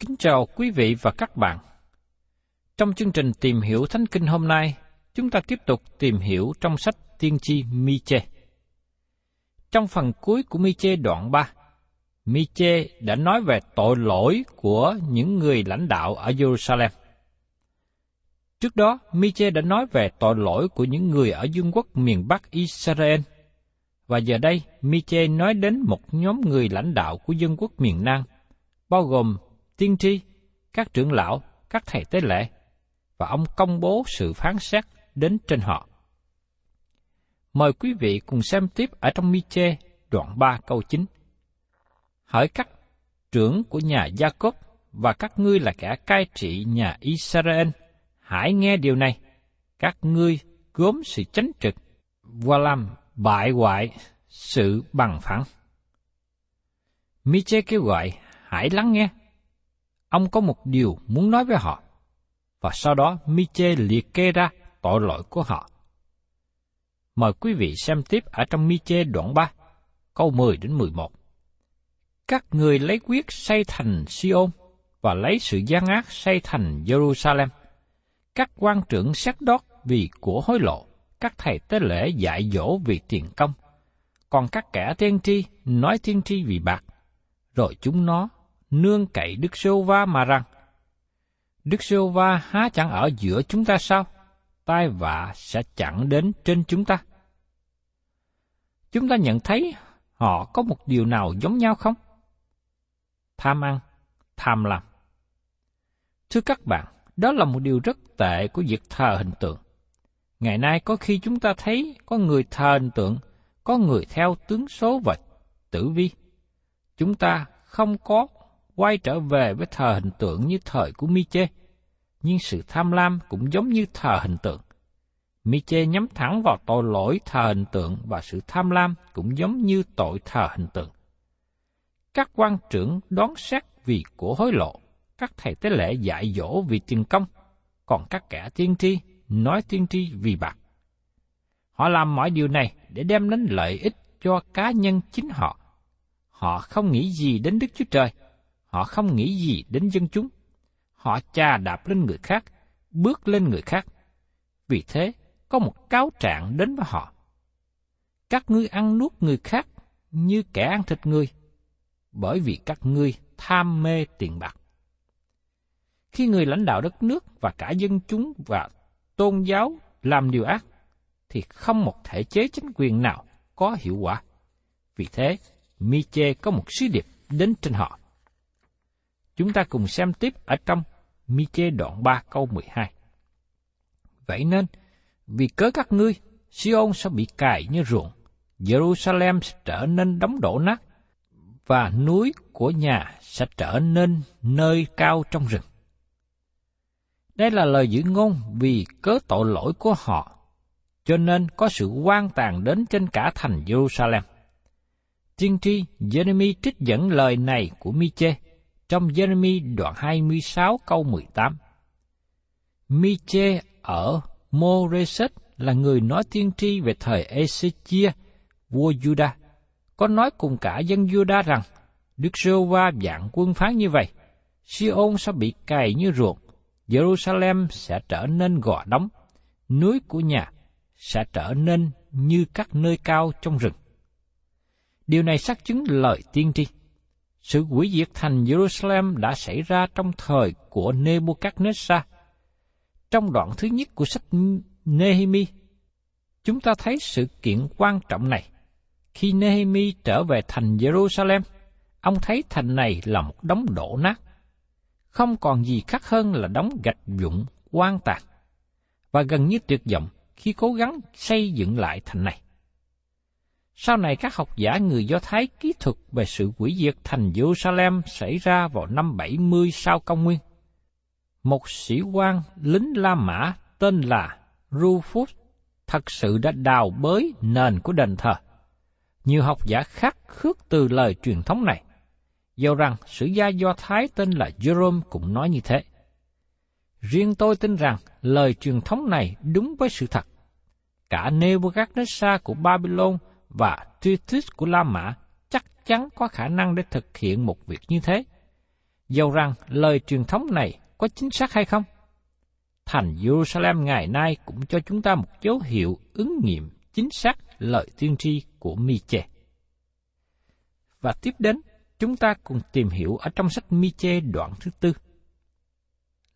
Kính chào quý vị và các bạn. Trong chương trình tìm hiểu Thánh Kinh hôm nay, chúng ta tiếp tục tìm hiểu trong sách Tiên tri Mi-chê. Trong phần cuối của Mi-chê đoạn 3, Mi-chê đã nói về tội lỗi của những người lãnh đạo ở Jerusalem. Trước đó, Mi-chê đã nói về tội lỗi của những người ở vương quốc miền Bắc Israel. Và giờ đây, Mi-chê nói đến một nhóm người lãnh đạo của dân quốc miền Nam, bao gồm tiên tri, các trưởng lão, các thầy tế lễ, và ông công bố sự phán xét đến trên họ. Mời quý vị cùng xem tiếp ở trong Mi-chê đoạn 3 câu 9. Hỏi các trưởng của nhà Gia-cốp và các ngươi là kẻ cai trị nhà Israel, hãy nghe điều này. Các ngươi gốm sự chánh trực và làm bại hoại sự bằng phẳng. Mi-chê kêu gọi, hãy lắng nghe. Ông có một điều muốn nói với họ. Và sau đó Miche liệt kê ra tội lỗi của họ. Mời quý vị xem tiếp ở trong Miche đoạn 3, câu 10 đến 11. Các người lấy quyết xây thành Siôn và lấy sự gian ác xây thành Jerusalem. Các quan trưởng xét đót vì của hối lộ, các thầy tế lễ dạy dỗ vì tiền công, còn các kẻ tiên tri nói tiên tri vì bạc, rồi chúng nó nương cậy Đức Sô Va mà rằng, Đức Sô Va há chẳng ở giữa chúng ta sao? Tai vạ sẽ chẳng đến trên chúng ta. Chúng ta nhận thấy họ có một điều nào giống nhau không? Tham ăn, tham lam. Thưa các bạn, đó là một điều rất tệ của việc thờ hình tượng. Ngày nay có khi chúng ta thấy có người thờ hình tượng, có người theo tướng số và tử vi. Chúng ta không có quay trở về với thờ hình tượng như thời của Mi-chê, nhưng sự tham lam cũng giống như thờ hình tượng. Mi-chê nhắm thẳng vào tội lỗi thờ hình tượng và sự tham lam cũng giống như tội thờ hình tượng. Các quan trưởng đoán xét vì của hối lộ, các thầy tế lễ dạy dỗ vì tiền công, còn các kẻ tiên tri nói tiên tri vì bạc. Họ làm mọi điều này để đem đến lợi ích cho cá nhân chính họ. Họ không nghĩ gì đến Đức Chúa Trời, họ không nghĩ gì đến dân chúng. Họ chà đạp lên người khác, bước lên người khác. Vì thế, có một cáo trạng đến với họ. Các ngươi ăn nuốt người khác như kẻ ăn thịt người, bởi vì các ngươi tham mê tiền bạc. Khi người lãnh đạo đất nước và cả dân chúng và tôn giáo làm điều ác, thì không một thể chế chính quyền nào có hiệu quả. Vì thế, Miche có một sứ điệp đến trên họ. Chúng ta cùng xem tiếp ở trong Mi-chê đoạn 3 câu 12. Vậy nên, vì cớ các ngươi, sion sẽ bị cài như ruộng, Jerusalem sẽ trở nên đóng đổ nát, và núi của nhà sẽ trở nên nơi cao trong rừng. Đây là lời giữ ngôn vì cớ tội lỗi của họ, cho nên có sự quan tàn đến trên cả thành Jerusalem. Tiên tri Jeremy trích dẫn lời này của Mi-chê trong Jeremy đoạn 26 câu 18. Miche ở Moreset là người nói tiên tri về thời Ezechia, vua Judah, có nói cùng cả dân Judah rằng Đức Rô Va dạng quân phán như vậy, Siôn sẽ bị cày như ruột, Jerusalem sẽ trở nên gò đóng, núi của nhà sẽ trở nên như các nơi cao trong rừng. Điều này xác chứng lời tiên tri. Sự hủy diệt thành Jerusalem đã xảy ra trong thời của Nebuchadnezzar. Trong đoạn thứ nhất của sách Nehemi, chúng ta thấy sự kiện quan trọng này. Khi Nehemi trở về thành Jerusalem, ông thấy thành này là một đống đổ nát. Không còn gì khác hơn là đống gạch vụn quan tàn. Và gần như tuyệt vọng khi cố gắng xây dựng lại thành này. Sau này các học giả người Do Thái kỹ thuật về sự hủy diệt thành Jerusalem xảy ra vào năm 70 sau công nguyên. Một sĩ quan lính La Mã tên là Rufus thật sự đã đào bới nền của đền thờ. Nhiều học giả khác khước từ lời truyền thống này, dầu rằng sử gia Do Thái tên là Jerome cũng nói như thế. Riêng tôi tin rằng lời truyền thống này đúng với sự thật. Cả Nebuchadnezzar của Babylon và Titus của La Mã chắc chắn có khả năng để thực hiện một việc như thế. Dầu rằng lời truyền thống này có chính xác hay không? Thành Jerusalem ngày nay cũng cho chúng ta một dấu hiệu ứng nghiệm chính xác lời tiên tri của Miche. Và tiếp đến, chúng ta cùng tìm hiểu ở trong sách Miche đoạn thứ tư.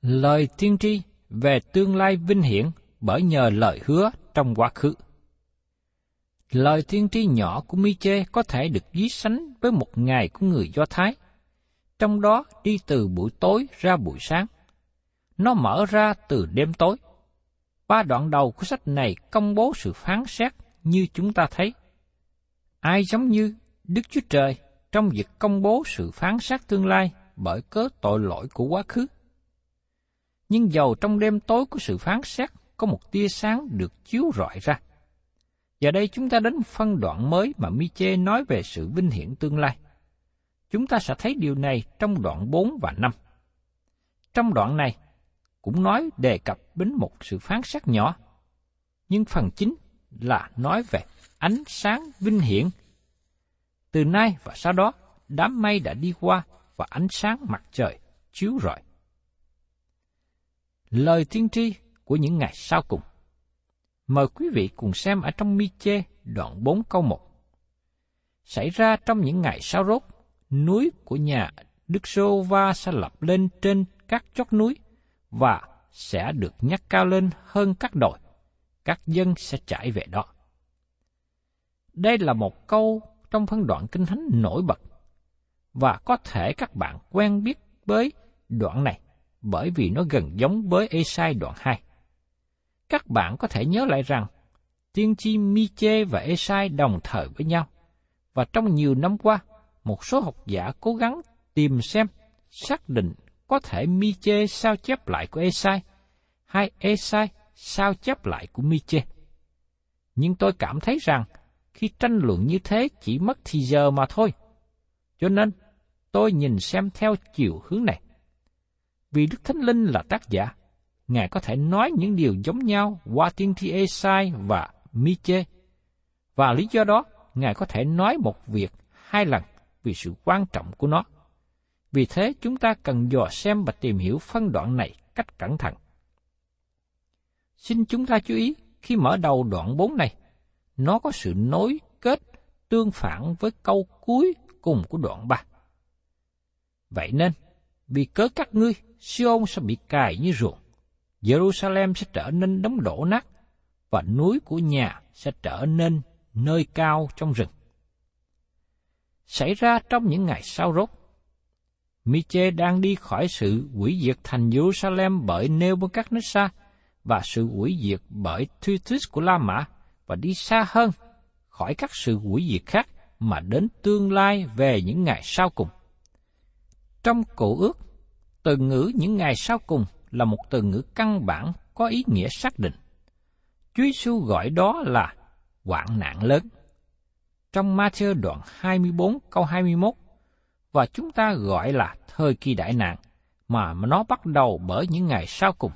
Lời tiên tri về tương lai vinh hiển bởi nhờ lời hứa trong quá khứ. Lời tiên tri nhỏ của Miche có thể được ví sánh với một ngày của người Do Thái, trong đó đi từ buổi tối ra buổi sáng. Nó mở ra từ đêm tối. Ba đoạn đầu của sách này công bố sự phán xét như chúng ta thấy. Ai giống như Đức Chúa Trời trong việc công bố sự phán xét tương lai bởi cớ tội lỗi của quá khứ. Nhưng dầu trong đêm tối của sự phán xét có một tia sáng được chiếu rọi ra. Giờ đây chúng ta đến phân đoạn mới mà Miche nói về sự vinh hiển tương lai. Chúng ta sẽ thấy điều này trong đoạn 4 và 5. Trong đoạn này, cũng nói đề cập đến một sự phán xét nhỏ. Nhưng phần chính là nói về ánh sáng vinh hiển. Từ nay và sau đó, đám mây đã đi qua và ánh sáng mặt trời chiếu rọi. Lời tiên tri của những ngày sau cùng. Mời quý vị cùng xem ở trong Mi-chê đoạn 4 câu 1. Xảy ra trong những ngày sau rốt, núi của nhà Đức Sô Va sẽ lập lên trên các chót núi và sẽ được nhắc cao lên hơn các đồi. Các dân sẽ chạy về đó. Đây là một câu trong phân đoạn Kinh Thánh nổi bật, và có thể các bạn quen biết với đoạn này bởi vì nó gần giống với Esai đoạn 2. Các bạn có thể nhớ lại rằng, tiên tri Miche và Esai đồng thời với nhau, và trong nhiều năm qua, một số học giả cố gắng tìm xem, xác định có thể Miche sao chép lại của Esai, hay Esai sao chép lại của Miche. Nhưng tôi cảm thấy rằng, khi tranh luận như thế chỉ mất thì giờ mà thôi. Cho nên, tôi nhìn xem theo chiều hướng này. Vì Đức Thánh Linh là tác giả, Ngài có thể nói những điều giống nhau qua tiên tri Esai và Miche. Và lý do đó, Ngài có thể nói một việc hai lần vì sự quan trọng của nó. Vì thế chúng ta cần dò xem và tìm hiểu phân đoạn này cách cẩn thận. Xin chúng ta chú ý khi mở đầu đoạn 4 này, nó có sự nối kết tương phản với câu cuối cùng của đoạn 3. Vậy nên, Vì cớ các ngươi, Siôn sẽ bị cài như ruộng, Jerusalem sẽ trở nên đống đổ nát, và núi của nhà sẽ trở nên nơi cao trong rừng. Xảy ra trong những ngày sau rốt, Miche đang đi khỏi sự hủy diệt thành Jerusalem bởi Nebuchadnezzar và sự hủy diệt bởi Thutis của La Mã và đi xa hơn khỏi các sự hủy diệt khác mà đến tương lai về những ngày sau cùng. Trong cổ ước, từ ngữ những ngày sau cùng là một từ ngữ căn bản có ý nghĩa xác định. Chúa Giêsu gọi đó là hoạn nạn lớn. Trong Matthew đoạn 24 câu 21, và chúng ta gọi là thời kỳ đại nạn, mà nó bắt đầu bởi những ngày sau cùng.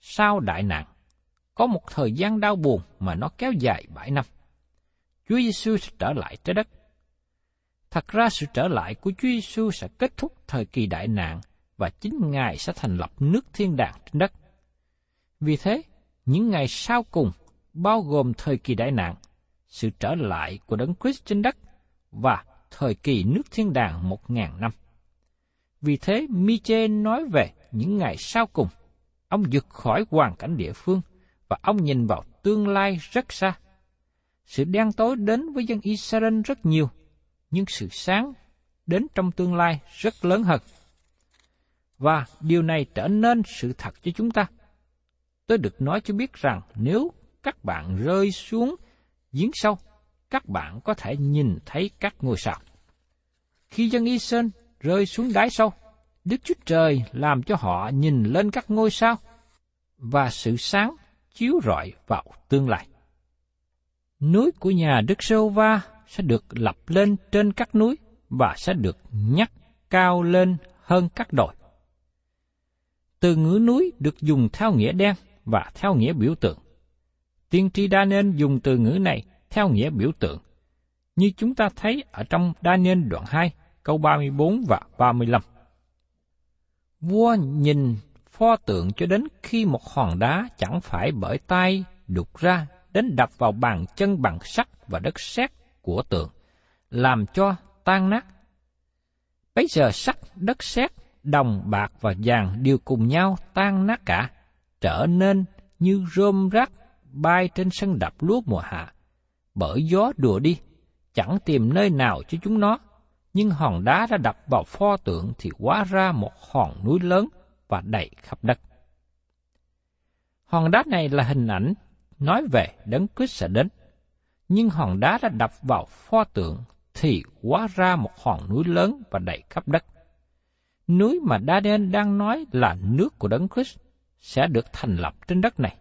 Sau đại nạn, có một thời gian đau buồn mà nó kéo dài bảy năm. Chúa Giêsu sẽ trở lại trái đất. Thật ra sự trở lại của Chúa Giêsu sẽ kết thúc thời kỳ đại nạn và chính Ngài sẽ thành lập nước thiên đàng trên đất. Vì thế, những ngày sau cùng bao gồm thời kỳ đại nạn, sự trở lại của Đấng Christ trên đất và thời kỳ nước thiên đàng một ngàn năm. Vì thế, Miche nói về những ngày sau cùng. Ông vượt khỏi hoàn cảnh địa phương và ông nhìn vào tương lai rất xa. Sự đen tối đến với dân Israel rất nhiều, nhưng sự sáng đến trong tương lai rất lớn hơn. Và điều này trở nên sự thật cho chúng ta. Tôi được nói cho biết rằng nếu các bạn rơi xuống giếng sâu, các bạn có thể nhìn thấy các ngôi sao. Khi dân Israel rơi xuống đáy sâu, Đức Chúa Trời làm cho họ nhìn lên các ngôi sao và sự sáng chiếu rọi vào tương lai. Núi của nhà Đức Sô Va sẽ được lập lên trên các núi và sẽ được nhắc cao lên hơn các đồi. Từ ngữ núi được dùng theo nghĩa đen và theo nghĩa biểu tượng. Tiên tri Daniel dùng từ ngữ này theo nghĩa biểu tượng, như chúng ta thấy ở trong Daniel đoạn 2, câu 34 và 35. Vua nhìn pho tượng cho đến khi một hòn đá chẳng phải bởi tay đục ra đến đập vào bàn chân bằng sắt và đất sét của tượng, làm cho tan nát. Bấy giờ sắt, đất sét, đồng, bạc và vàng đều cùng nhau tan nát cả, trở nên như rơm rác bay trên sân đập lúa mùa hạ, bởi gió đùa đi, chẳng tìm nơi nào cho chúng nó, nhưng hòn đá đã đập vào pho tượng thì hóa ra một hòn núi lớn và đầy khắp đất. Hòn đá này là hình ảnh nói về đấng Christ sẽ đến, nhưng hòn đá đã đập vào pho tượng thì hóa ra một hòn núi lớn và đầy khắp đất. Núi mà Daniel đang nói là nước của đấng Christ sẽ được thành lập trên đất này.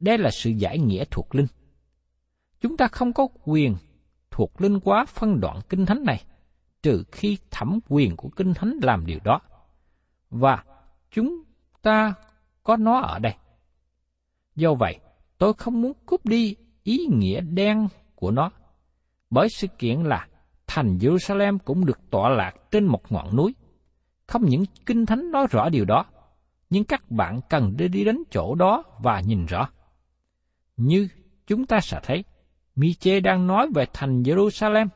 Đây là sự giải nghĩa thuộc linh. Chúng ta không có quyền thuộc linh quá phân đoạn kinh thánh này, trừ khi thẩm quyền của kinh thánh làm điều đó. Và chúng ta có nó ở đây. Do vậy, tôi không muốn cúp đi ý nghĩa đen của nó, bởi sự kiện là thành Jerusalem cũng được tọa lạc trên một ngọn núi. Không những kinh thánh nói rõ điều đó, nhưng các bạn cần để đi đến chỗ đó và nhìn rõ. Như chúng ta sẽ thấy, Miche đang nói về thành Jerusalem.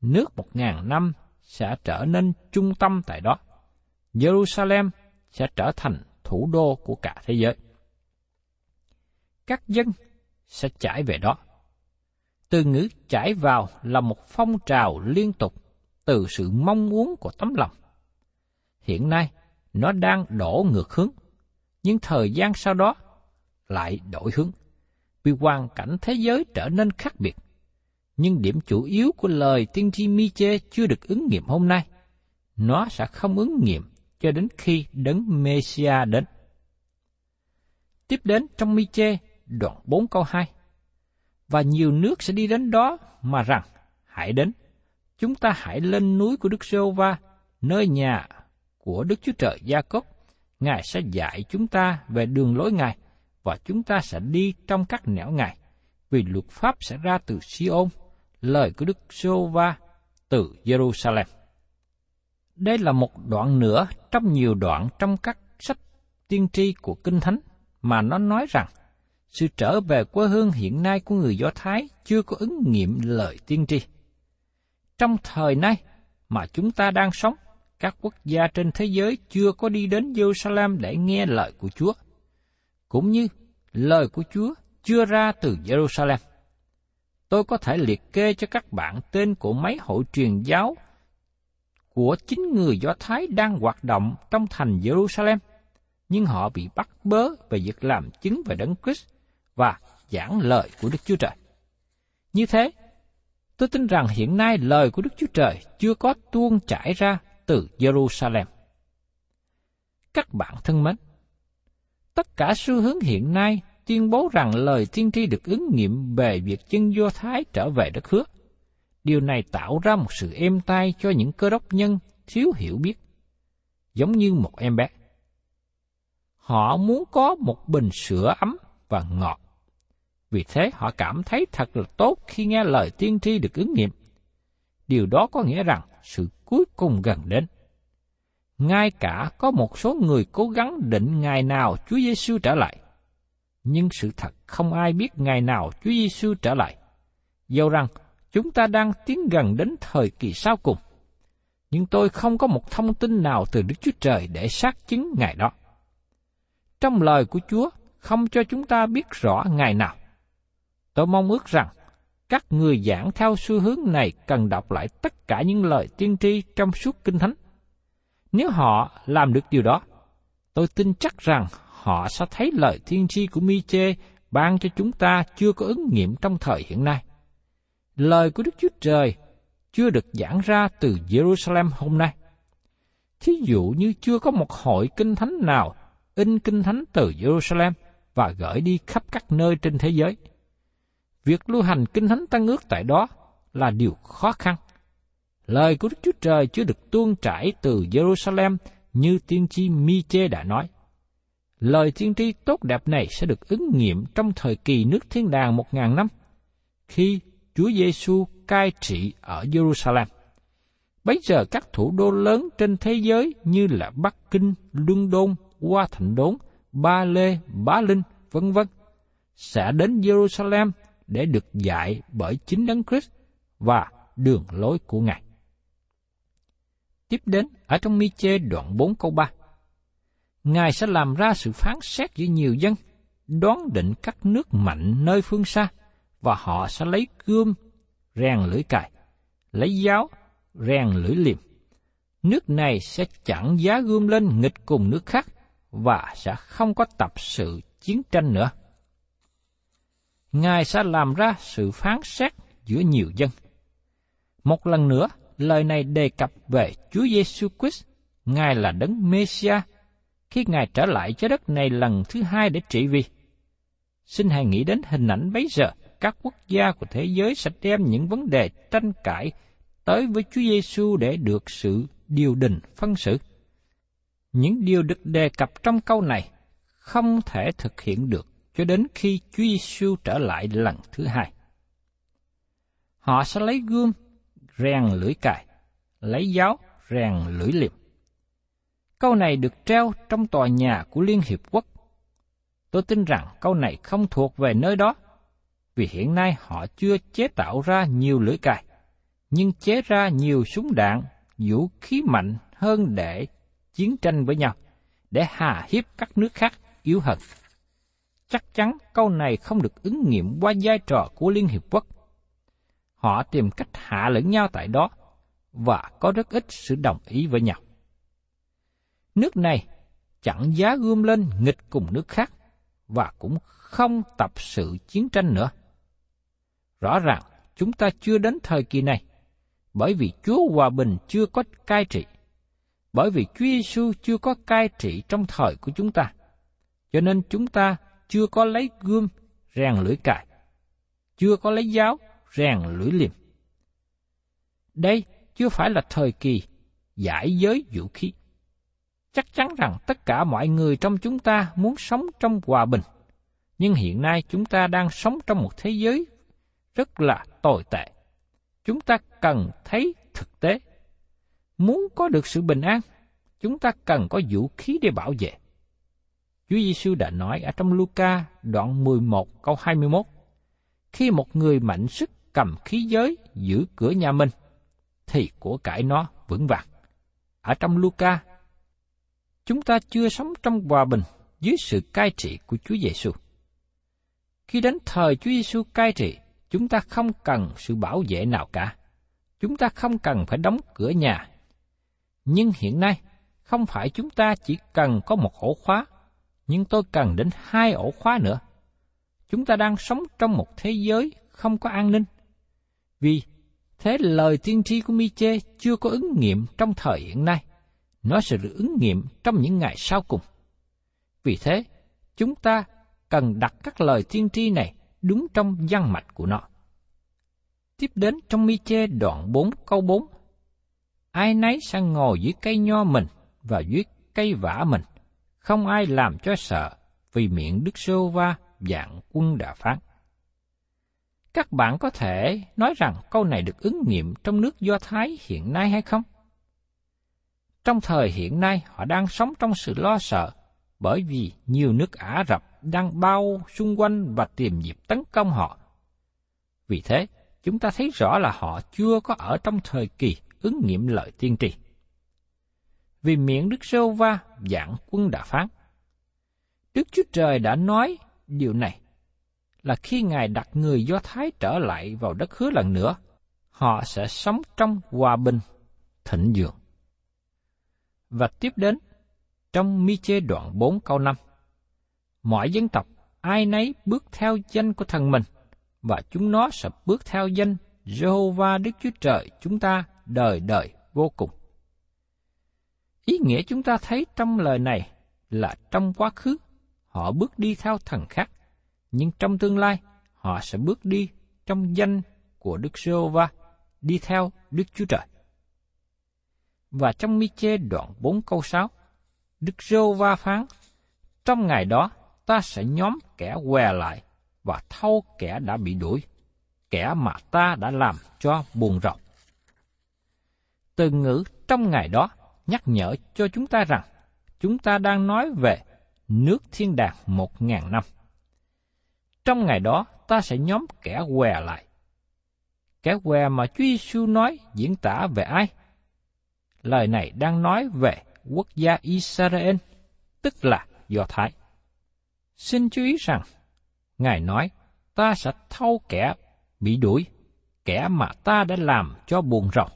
Nước một ngàn năm sẽ trở nên trung tâm tại đó. Jerusalem sẽ trở thành thủ đô của cả thế giới. Các dân sẽ chảy về đó. Từ ngữ chảy vào là một phong trào liên tục từ sự mong muốn của tấm lòng. Hiện nay, nó đang đổ ngược hướng, nhưng thời gian sau đó lại đổi hướng vì hoàn cảnh thế giới trở nên khác biệt. Nhưng điểm chủ yếu của lời tiên tri Mi-chê chưa được ứng nghiệm hôm nay. Nó sẽ không ứng nghiệm cho đến khi đấng Messia đến. Tiếp đến trong Mi-chê đoạn 4 câu 2. Và nhiều nước sẽ đi đến đó mà rằng, hãy đến, chúng ta hãy lên núi của Đức giê va nơi nhà của Đức Chúa Trời Gia Cốc. Ngài sẽ dạy chúng ta về đường lối Ngài và chúng ta sẽ đi trong các nẻo Ngài, vì luật pháp sẽ ra từ Siôn, lời của Đức Sô Va từ Jerusalem. Đây là một đoạn nữa trong nhiều đoạn trong các sách tiên tri của Kinh Thánh mà nó nói rằng sự trở về quê hương hiện nay của người Do Thái chưa có ứng nghiệm lời tiên tri. Trong thời nay mà chúng ta đang sống, các quốc gia trên thế giới chưa có đi đến Jerusalem để nghe lời của Chúa, cũng như lời của Chúa chưa ra từ Jerusalem. Tôi có thể liệt kê cho các bạn tên của mấy hội truyền giáo của chính người Do Thái đang hoạt động trong thành Jerusalem, nhưng họ bị bắt bớ về việc làm chứng về Đấng Christ và giảng lời của Đức Chúa Trời. Như thế, tôi tin rằng hiện nay lời của Đức Chúa Trời chưa có tuôn trải ra từ Jerusalem. Các bạn thân mến, tất cả xu hướng hiện nay tuyên bố rằng lời tiên tri được ứng nghiệm về việc chân Do Thái trở về đất hứa. Điều này tạo ra một sự êm tai cho những cơ đốc nhân thiếu hiểu biết, giống như một em bé. Họ muốn có một bình sữa ấm và ngọt. Vì thế họ cảm thấy thật là tốt khi nghe lời tiên tri được ứng nghiệm. Điều đó có nghĩa rằng sự cuối cùng gần đến. Ngay cả có một số người cố gắng định ngày nào Chúa Giêsu trở lại, nhưng sự thật không ai biết ngày nào Chúa Giêsu trở lại. Dẫu rằng chúng ta đang tiến gần đến thời kỳ sau cùng, nhưng tôi không có một thông tin nào từ Đức Chúa Trời để xác chứng ngày đó. Trong lời của Chúa không cho chúng ta biết rõ ngày nào. Tôi mong ước rằng các người giảng theo xu hướng này cần đọc lại tất cả những lời tiên tri trong suốt Kinh Thánh. Nếu họ làm được điều đó, tôi tin chắc rằng họ sẽ thấy lời tiên tri của Mi-chê ban cho chúng ta chưa có ứng nghiệm trong thời hiện nay. Lời của Đức Chúa Trời chưa được giảng ra từ Jerusalem hôm nay. Thí dụ như chưa có một hội kinh thánh nào in kinh thánh từ Jerusalem và gửi đi khắp các nơi trên thế giới. Việc lưu hành kinh thánh tăng ước tại đó là điều khó khăn. Lời của Đức Chúa Trời chưa được tuôn trải từ Jerusalem như tiên tri Mi-chê đã nói. Lời tiên tri tốt đẹp này sẽ được ứng nghiệm trong thời kỳ nước thiên đàng một ngàn năm, khi Chúa Giêsu cai trị ở Jerusalem. Bấy giờ các thủ đô lớn trên thế giới như là Bắc Kinh, Luân Đôn, Hoa Thành Đốn, Ba Lê, Bá Linh, vân vân sẽ đến Jerusalem để được dạy bởi chính Đấng Christ và đường lối của Ngài. Tiếp đến, ở trong mi chê đoạn 4 câu 3. Ngài sẽ làm ra sự phán xét giữa nhiều dân, đoán định các nước mạnh nơi phương xa, và họ sẽ lấy gươm, rèn lưỡi cài, lấy giáo, rèn lưỡi liềm. Nước này sẽ chẳng giá gươm lên nghịch cùng nước khác, và sẽ không có tập sự chiến tranh nữa. Ngài sẽ làm ra sự phán xét giữa nhiều dân. Một lần nữa, lời này đề cập về Chúa Giêsu Christ, Ngài là đấng Mêsia, khi Ngài trở lại trái đất này lần thứ hai để trị vì. Xin hãy nghĩ đến hình ảnh bấy giờ, các quốc gia của thế giới sẽ đem những vấn đề tranh cãi tới với Chúa Giêsu để được sự điều đình phân xử. Những điều được đề cập trong câu này không thể thực hiện được cho đến khi Chúa Giêsu trở lại lần thứ hai. Họ sẽ lấy gươm, rèn lưỡi cài, lấy giáo, rèn lưỡi liềm. Câu này được treo trong tòa nhà của Liên Hiệp Quốc. Tôi tin rằng câu này không thuộc về nơi đó, vì hiện nay họ chưa chế tạo ra nhiều lưỡi cài, nhưng chế ra nhiều súng đạn, vũ khí mạnh hơn để chiến tranh với nhau, để hà hiếp các nước khác yếu hơn. Chắc chắn câu này không được ứng nghiệm qua vai trò của Liên Hiệp Quốc. Họ tìm cách hạ lẫn nhau tại đó, và có rất ít sự đồng ý với nhau. Nước này chẳng giá gươm lên nghịch cùng nước khác, và cũng không tập sự chiến tranh nữa. Rõ ràng, chúng ta chưa đến thời kỳ này, bởi vì Chúa Hòa Bình chưa có cai trị bởi vì Chúa Giêsu chưa có cai trị trong thời của chúng ta, cho nên chúng ta chưa có lấy gươm rèn lưỡi cài, chưa có lấy giáo rèn lưỡi liềm. Đây chưa phải là thời kỳ giải giới vũ khí. Chắc chắn rằng tất cả mọi người trong chúng ta muốn sống trong hòa bình, nhưng hiện nay chúng ta đang sống trong một thế giới rất là tồi tệ. Chúng ta cần thấy thực tế Muốn có được sự bình an, chúng ta cần có vũ khí để bảo vệ. Chúa Giêsu đã nói ở trong Luca đoạn 11 câu 21, khi một người mạnh sức cầm khí giới giữ cửa nhà mình, thì của cải nó vững vàng. ở trong Luca, chúng ta chưa sống trong hòa bình dưới sự cai trị của Chúa Giêsu. Khi đến thời Chúa Giêsu cai trị, chúng ta không cần sự bảo vệ nào cả. Chúng ta không cần phải đóng cửa nhà. Nhưng hiện nay, không phải chúng ta chỉ cần có một ổ khóa, nhưng tôi cần đến hai ổ khóa nữa. Chúng ta đang sống trong một thế giới không có an ninh. Vì thế lời tiên tri của Miche chưa có ứng nghiệm trong thời hiện nay. Nó sẽ được ứng nghiệm trong những ngày sau cùng. Vì thế, chúng ta cần đặt các lời tiên tri này đúng trong văn mạch của nó. Tiếp đến trong Miche đoạn 4 câu 4. Ai nấy sang ngồi dưới cây nho mình và dưới cây vả mình, không ai làm cho sợ vì miệng Đức Sô Va dạng quân đã phán. Các bạn có thể nói rằng câu này được ứng nghiệm trong nước Do Thái hiện nay hay không? Trong thời hiện nay, họ đang sống trong sự lo sợ bởi vì nhiều nước Ả Rập đang bao xung quanh và tìm dịp tấn công họ. Vì thế, chúng ta thấy rõ là họ chưa có ở trong thời kỳ ứng nghiệm lời tiên tri. Vì miệng Đức Sô Va dạng quân đã phán. Đức Chúa Trời đã nói điều này là khi Ngài đặt người Do Thái trở lại vào đất hứa lần nữa, họ sẽ sống trong hòa bình, thịnh vượng. Và tiếp đến, trong mi chê đoạn 4 câu 5, mọi dân tộc ai nấy bước theo danh của thần mình, và chúng nó sẽ bước theo danh Jehovah Đức Chúa Trời chúng ta đời đời vô cùng. Ý nghĩa chúng ta thấy trong lời này là trong quá khứ, họ bước đi theo thần khác, nhưng trong tương lai, họ sẽ bước đi trong danh của Đức giê va đi theo Đức Chúa Trời. Và trong Mi-chê đoạn 4 câu 6, Đức giê va phán, trong ngày đó ta sẽ nhóm kẻ què lại và thâu kẻ đã bị đuổi, kẻ mà ta đã làm cho buồn rộng. Từ ngữ trong ngày đó nhắc nhở cho chúng ta rằng chúng ta đang nói về nước thiên đàng một ngàn năm. Trong ngày đó ta sẽ nhóm kẻ què lại. Kẻ què mà Chúa Giêsu nói diễn tả về ai? Lời này đang nói về quốc gia Israel, tức là Do Thái. Xin chú ý rằng, Ngài nói, ta sẽ thâu kẻ bị đuổi, kẻ mà ta đã làm cho buồn rầu.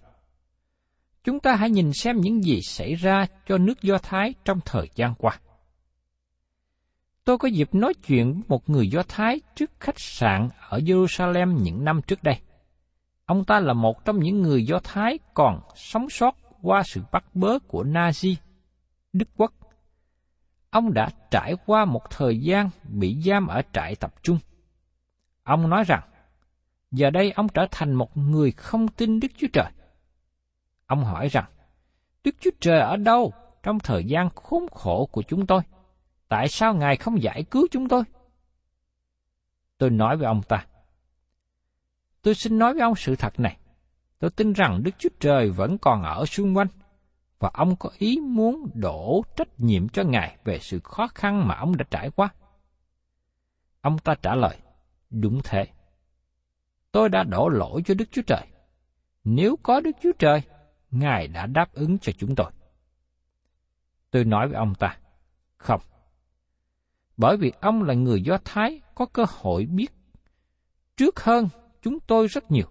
Chúng ta hãy nhìn xem những gì xảy ra cho nước Do Thái trong thời gian qua. Tôi có dịp nói chuyện với một người Do Thái trước khách sạn ở Jerusalem những năm trước đây. Ông ta là một trong những người Do Thái còn sống sót qua sự bắt bớ của Nazi, Đức Quốc. Ông đã trải qua một thời gian bị giam ở trại tập trung. Ông nói rằng, giờ đây ông trở thành một người không tin Đức Chúa Trời. Ông hỏi rằng, Đức Chúa Trời ở đâu trong thời gian khốn khổ của chúng tôi? tại sao Ngài không giải cứu chúng tôi? Tôi nói với ông ta, tôi xin nói với ông sự thật này. Tôi tin rằng Đức Chúa Trời vẫn còn ở xung quanh, và ông có ý muốn đổ trách nhiệm cho Ngài về sự khó khăn mà ông đã trải qua. Ông ta trả lời, đúng thế. Tôi đã đổ lỗi cho Đức Chúa Trời. Nếu có Đức Chúa Trời, Ngài đã đáp ứng cho chúng tôi. Tôi nói với ông ta, không, bởi vì ông là người Do Thái có cơ hội biết trước hơn chúng tôi rất nhiều.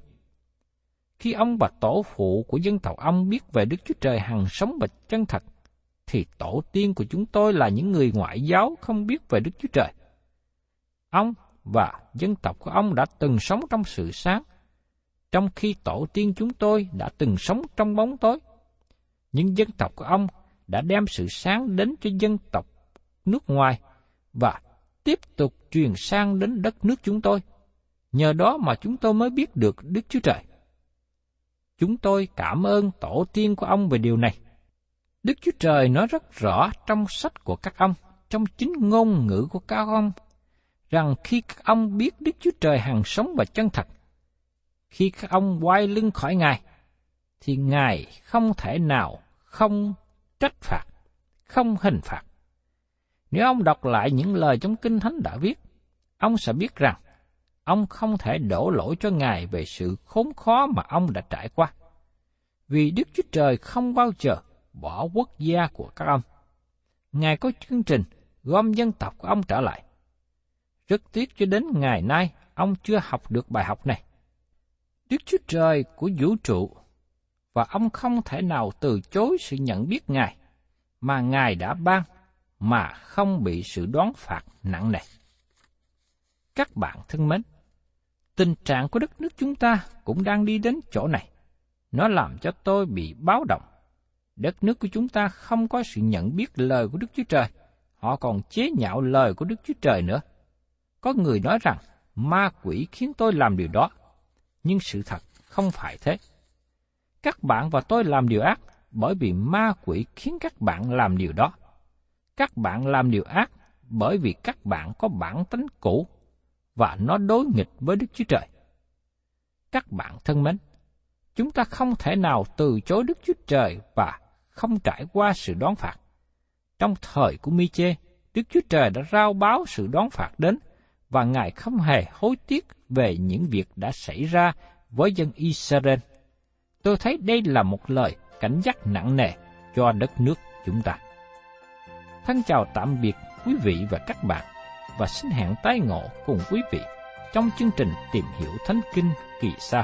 Khi ông và tổ phụ của dân tộc ông biết về Đức Chúa Trời hằng sống và chân thật, thì tổ tiên của chúng tôi là những người ngoại giáo không biết về Đức Chúa Trời. Ông và dân tộc của ông đã từng sống trong sự sáng, trong khi tổ tiên chúng tôi đã từng sống trong bóng tối. Nhưng dân tộc của ông đã đem sự sáng đến cho dân tộc nước ngoài và tiếp tục truyền sang đến đất nước chúng tôi. Nhờ đó mà chúng tôi mới biết được Đức Chúa Trời. Chúng tôi cảm ơn tổ tiên của ông về điều này. Đức Chúa Trời nói rất rõ trong sách của các ông, trong chính ngôn ngữ của các ông, rằng khi các ông biết Đức Chúa Trời hằng sống và chân thật, khi các ông quay lưng khỏi Ngài, thì Ngài không thể nào không trách phạt, không hình phạt. Nếu ông đọc lại những lời trong Kinh Thánh đã viết, ông sẽ biết rằng ông không thể đổ lỗi cho Ngài về sự khốn khó mà ông đã trải qua. Vì Đức Chúa Trời không bao giờ bỏ quốc gia của các ông. Ngài có chương trình gom dân tộc của ông trở lại. Rất tiếc cho đến ngày nay, ông chưa học được bài học này. Đức Chúa Trời của vũ trụ và ông không thể nào từ chối sự nhận biết Ngài mà Ngài đã ban mà không bị sự đoán phạt nặng nề. Các bạn thân mến, tình trạng của đất nước chúng ta cũng đang đi đến chỗ này. Nó làm cho tôi bị báo động. Đất nước của chúng ta không có sự nhận biết lời của Đức Chúa Trời. Họ còn chế nhạo lời của Đức Chúa Trời nữa. Có người nói rằng ma quỷ khiến tôi làm điều đó. Nhưng sự thật không phải thế. Các bạn và tôi làm điều ác bởi vì ma quỷ khiến các bạn làm điều đó. Các bạn làm điều ác bởi vì các bạn có bản tính cũ và nó đối nghịch với Đức Chúa Trời. Các bạn thân mến, chúng ta không thể nào từ chối Đức Chúa Trời và không trải qua sự đón phạt. Trong thời của Mi-chê, Đức Chúa Trời đã rao báo sự đón phạt đến và Ngài không hề hối tiếc về những việc đã xảy ra với dân Israel. Tôi thấy đây là một lời cảnh giác nặng nề cho đất nước chúng ta. Thân chào tạm biệt quý vị và các bạn, và xin hẹn tái ngộ cùng quý vị trong chương trình tìm hiểu Thánh Kinh kỳ sau.